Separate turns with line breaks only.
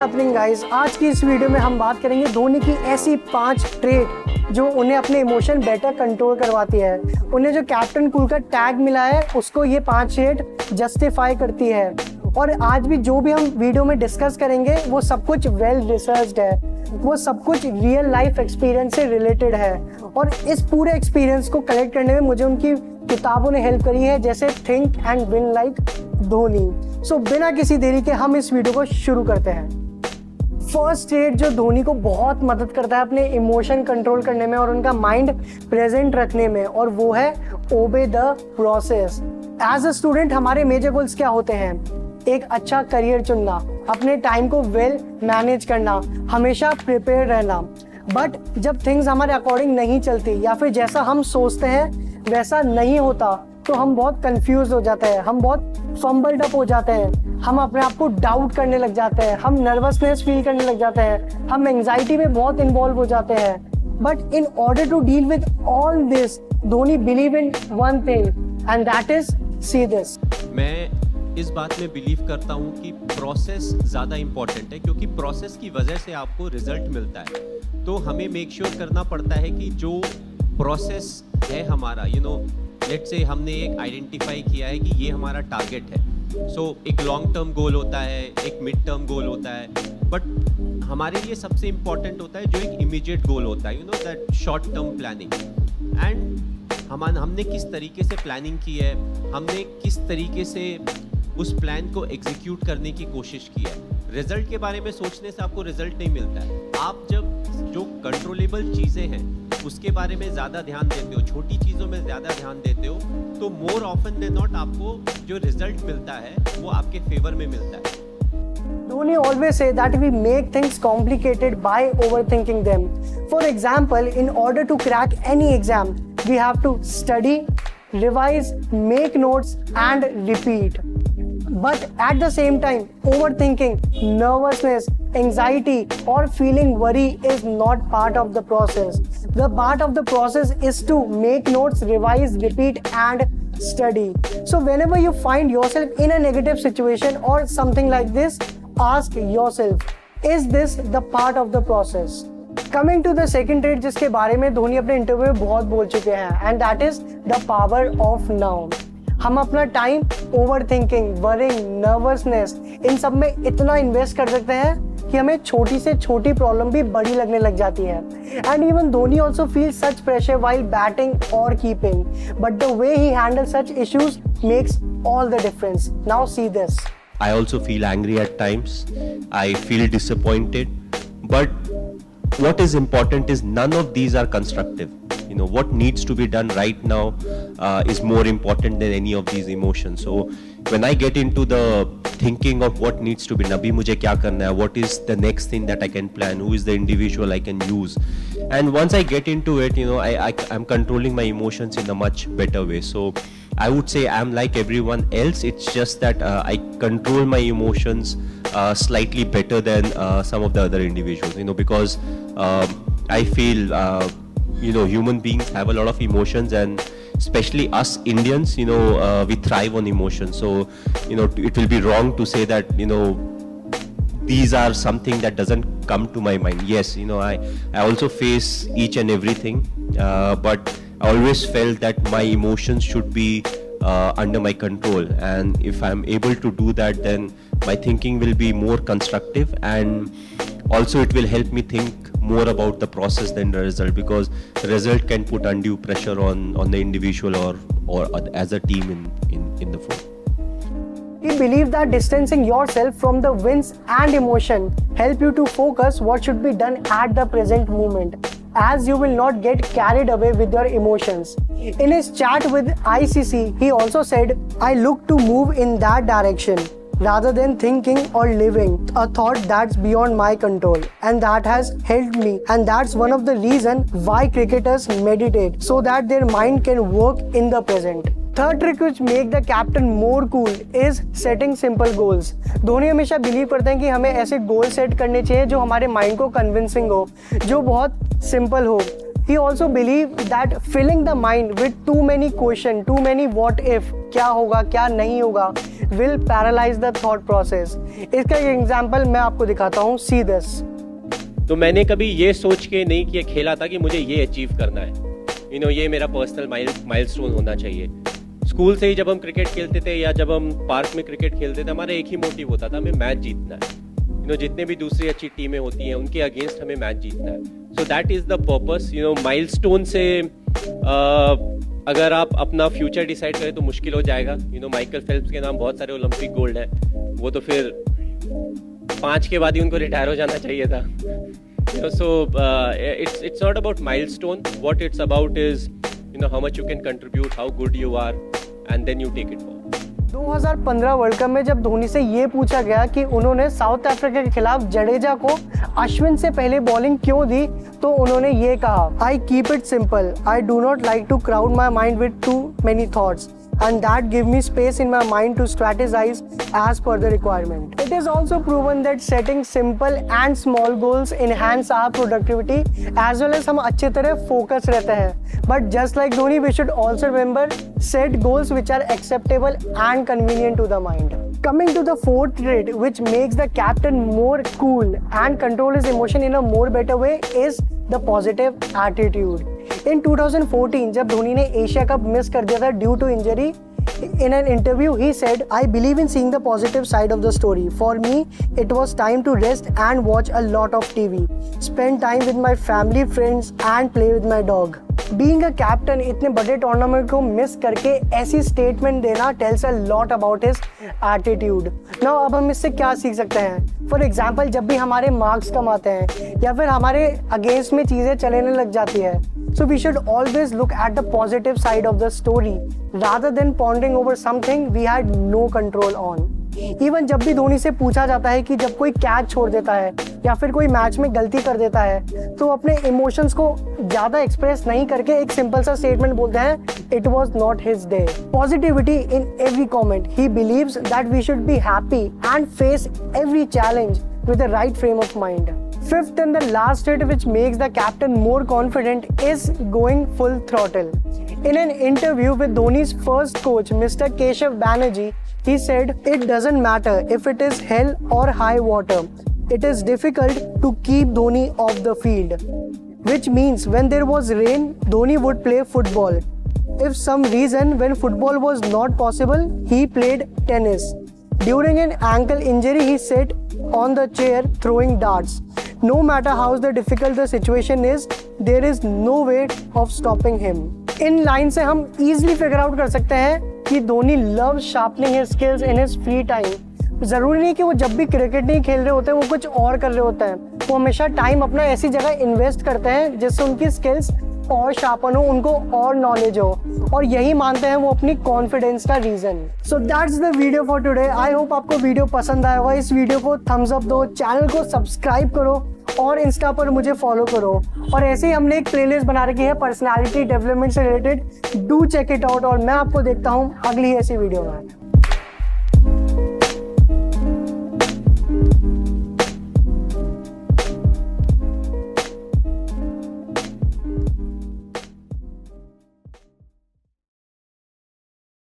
Happening guys आज की इस वीडियो में हम बात करेंगे धोनी की ऐसी पाँच ट्रेट जो उन्हें अपने इमोशन बेटर कंट्रोल करवाती है। उन्हें जो कैप्टन कूल का टैग मिला है, उसको ये पाँच ट्रेट जस्टिफाई करती है। और आज भी जो भी हम वीडियो में डिस्कस करेंगे, वो सब कुछ वेल रिसर्च है। वो सब कुछ रियल लाइफ एक्सपीरियंस से रिलेटेड है। और इस पूरे एक्सपीरियंस को कलेक्ट करने में मुझे उनकी किताबों ने हेल्प करी है, जैसे think and win like Dhoni. So बिना किसी देरी के हम इस वीडियो को शुरू करते हैं। फ़र्स्ट एड जो धोनी को बहुत मदद करता है अपने इमोशन कंट्रोल करने में और उनका माइंड प्रेजेंट रखने में, और वो है obey the process as a student हमारे मेजर गोल्स क्या होते हैं? एक अच्छा करियर चुनना, अपने टाइम को वेल well मैनेज करना, हमेशा प्रिपेयर रहना. बट जब थिंग्स हमारे अकॉर्डिंग नहीं चलती, या फिर जैसा हम सोचते हैं वैसा नहीं होता तो हम बहुत कंफ्यूज हो जाते हैं, हम बहुत फंबल्ड अप हो जाते हैं. हम अपने आप को डाउट करने लग जाते हैं, हम नर्वसनेस फील करने लग जाते हैं, हम एंगजाइटी में बहुत इन्वॉल्व हो जाते हैं। But in order to deal with all this Dhoni believe in one thing and that is see this
मैं इस बात में बिलीव करता हूँ कि प्रोसेस ज़्यादा इंपॉर्टेंट है, क्योंकि प्रोसेस की वजह से आपको रिज़ल्ट मिलता है। तो हमें मेक श्योर sure करना पड़ता है कि जो प्रोसेस है हमारा यू नो लेट से हमने एक आइडेंटिफाई किया है कि ये हमारा टारगेट है। सो so, एक लॉन्ग टर्म गोल होता है एक मिड टर्म गोल होता है। बट हमारे लिए सबसे इंपॉर्टेंट होता है जो एक इमीडिएट गोल होता है you know that short term planning and हम हमने किस तरीके से प्लानिंग की है हमने किस तरीके से उस प्लान को एग्जीक्यूट करने की कोशिश की है। रिज़ल्ट के बारे में सोचने से आपको रिज़ल्ट नहीं मिलता है। आप जब जो कंट्रोलेबल चीज़ें हैं उसके बारे में ज़्यादा ध्यान देते हो छोटी चीज़ों में ज़्यादा ध्यान देते हो तो मोर ऑफन देन नॉट आपको जो रिज़ल्ट मिलता है वो आपके फेवर में मिलता है
Dhoni always say that we make things complicated by overthinking them. For example, in order to crack any exam, we have to study, revise, make notes, and repeat. But at the same time, overthinking, nervousness, anxiety, or feeling worry is not part of the process. The part of the process is to make notes, revise, repeat, and study. So, whenever you find yourself in a negative situation or something like this, ask yourself is this the part of the process? Coming to the second trade जिसके बारे में धोनी अपने interview में बहुत बोल चुके हैं and that is the power of now हम अपना time over thinking worrying nervousness इन सब में इतना इन्वेस्ट कर सकते हैं कि हमें छोटी से छोटी प्रॉब्लम भी बड़ी लगने लग जाती है। And even Dhoni also feel such pressure while batting और keeping but the way he handle such issues makes all the difference now see this
I also feel angry at times. I feel disappointed. But what is important is none of these are constructive. You know what needs to be done right now uh, is more important than any of these emotions. So when i get into the thinking of what needs to be nabi mujhe kya karna hai? What is the next thing that i can plan? Who is the individual i can use? And once i get into it you know i, I i'm controlling my emotions in a much better way. So I would say I'm like everyone else. It's just that uh, I control my emotions uh, slightly better than uh, some of the other individuals, you know, because um, I feel uh, you know human beings have a lot of emotions and especially us indians you know uh, we thrive on emotions. So you know it will be wrong to say that you know these are something that doesn't come to my mind. Yes you know i i also face each and everything uh, but i always felt that my emotions should be uh, under my control. And if i'm able to do that then my thinking will be more constructive and also it will help me think more about the process than the result because the result can put undue pressure on on the individual or or as a team in in, in the floor
we believe that distancing yourself from the wins and emotion help you to focus what should be done at the present moment as you will not get carried away with your emotions. In his chat with ICC, he also said, I look to move in that direction rather than thinking or living a thought that's beyond my control and that has helped me and that's one of the reason why cricketers meditate so that their mind can work in the present third trick which make the captain more cool is setting simple goals Dhoni हमेशा believe करते हैं कि हमें ऐसे goal set करने चाहिए जो हमारे माइंड को कन्विंसिंग हो जो बहुत सिंपल हो He also believed that filling the mind with too many question, too many what if, क्या होगा क्या नहीं होगा will paralyze the thought process. इसका एक एग्ज़ाम्पल मैं आपको दिखाता हूँ सी दिस
तो मैंने कभी ये सोच के नहीं किया खेला था कि मुझे ये अचीव करना है। यू you नो know, ये मेरा पर्सनल माइल माइलस्टोन होना चाहिए। स्कूल से ही जब हम क्रिकेट खेलते थे या जब हम पार्क में क्रिकेट खेलते थे हमारा एक ही मोटिव होता था हमें मैच जीतना है। यू you नो know, जितने भी दूसरी अच्छी टीमें होती हैं उनके अगेंस्ट हमें मैच जीतना है। So that is the purpose you know milestone से uh, अगर आप अपना फ्यूचर डिसाइड करें तो मुश्किल हो जाएगा। यू नो माइकल फेल्प्स के नाम बहुत सारे ओलंपिक गोल्ड है। वो तो फिर पाँच के बाद ही उनको रिटायर हो जाना चाहिए था। So it's it's not about milestone what it's about is you know how much you can contribute how good you are and then you take it for
2015 world cup में जब धोनी से ये पूछा गया कि उन्होंने साउथ अफ्रीका के खिलाफ जडेजा को अश्विन से पहले बॉलिंग क्यों दी तो उन्होंने ये कहा I keep it simple I do not like to crowd my mind with too many thoughts and that give me space in my mind to strategize as per the requirement. It is also proven that setting simple and small goals enhance our productivity as well as हम अच्छे तरह focus रहते हैं. But just like Dhoni, we should also remember set goals which are acceptable and convenient to the mind. Coming to the fourth trait which makes the captain more cool and control his emotion in a more better way is the positive attitude. In 2014 जब धोनी ने Asia cup miss कर दिया था due to injury in an interview he said I believe in seeing the positive side of the story for me it was time to rest and watch a lot of T V spend time with my family friends and play with my dog being a captain इतने बड़े tournament को miss करके ऐसी statement देना tells a lot about his attitude ना अब हम इससे क्या सीख सकते हैं? फॉर एग्ज़ाम्पल जब भी हमारे मार्क्स कम आते हैं, या फिर हमारे अगेंस्ट में चीज़ें चलेने लग जाती है So we should always look at the positive side of the story. Rather than pondering over something we had no control on. Even जब भी धोनी से पूछा जाता है कि जब कोई कैच छोड़ देता है, या फिर कोई मैच में गलती कर देता है तो अपने इमोशंस को ज़्यादा एक्सप्रेस नहीं करके एक सिंपल सा स्टेटमेंट बोलते हैं it was not his day positivity in every comment he believes that we should be happy and face every challenge with right frame of mind Fifth and the last trait which makes the captain more confident is going full throttle. In an interview with Dhoni's first coach, Mr. Keshav Banerjee, he said, It doesn't matter if it is hell or high water. It is difficult to keep Dhoni off the field. Which means when there was rain, Dhoni would play football. If some reason when football was not possible, he played tennis. During an ankle injury, he sat on the chair throwing darts. No matter how the difficult the situation is, there is no way of stopping him. इन line से हम easily figure out कर सकते हैं कि Dhoni loves sharpening his skills in his free time. ज़रूरी नहीं कि वो जब भी क्रिकेट नहीं खेल रहे होते हैं वो कुछ और कर रहे होते हैं वो हमेशा टाइम अपना ऐसी जगह इन्वेस्ट करते हैं जिससे उनकी स्किल्स और शार्पन हो, उनको और नॉलेज हो। और यही मानते हैं वो अपनी कॉन्फिडेंस का reason so that's the video for today I hope आपको वीडियो पसंद आया होगा। इस वीडियो को थम्स अप दो चैनल को सब्सक्राइब करो और इंस्टा पर मुझे फॉलो करो। और ऐसे ही हमने एक प्लेलिस्ट बना रखी है पर्सनालिटी डेवलपमेंट से related do check it out और मैं आपको देखता हूँ अगली ऐसी वीडियो में।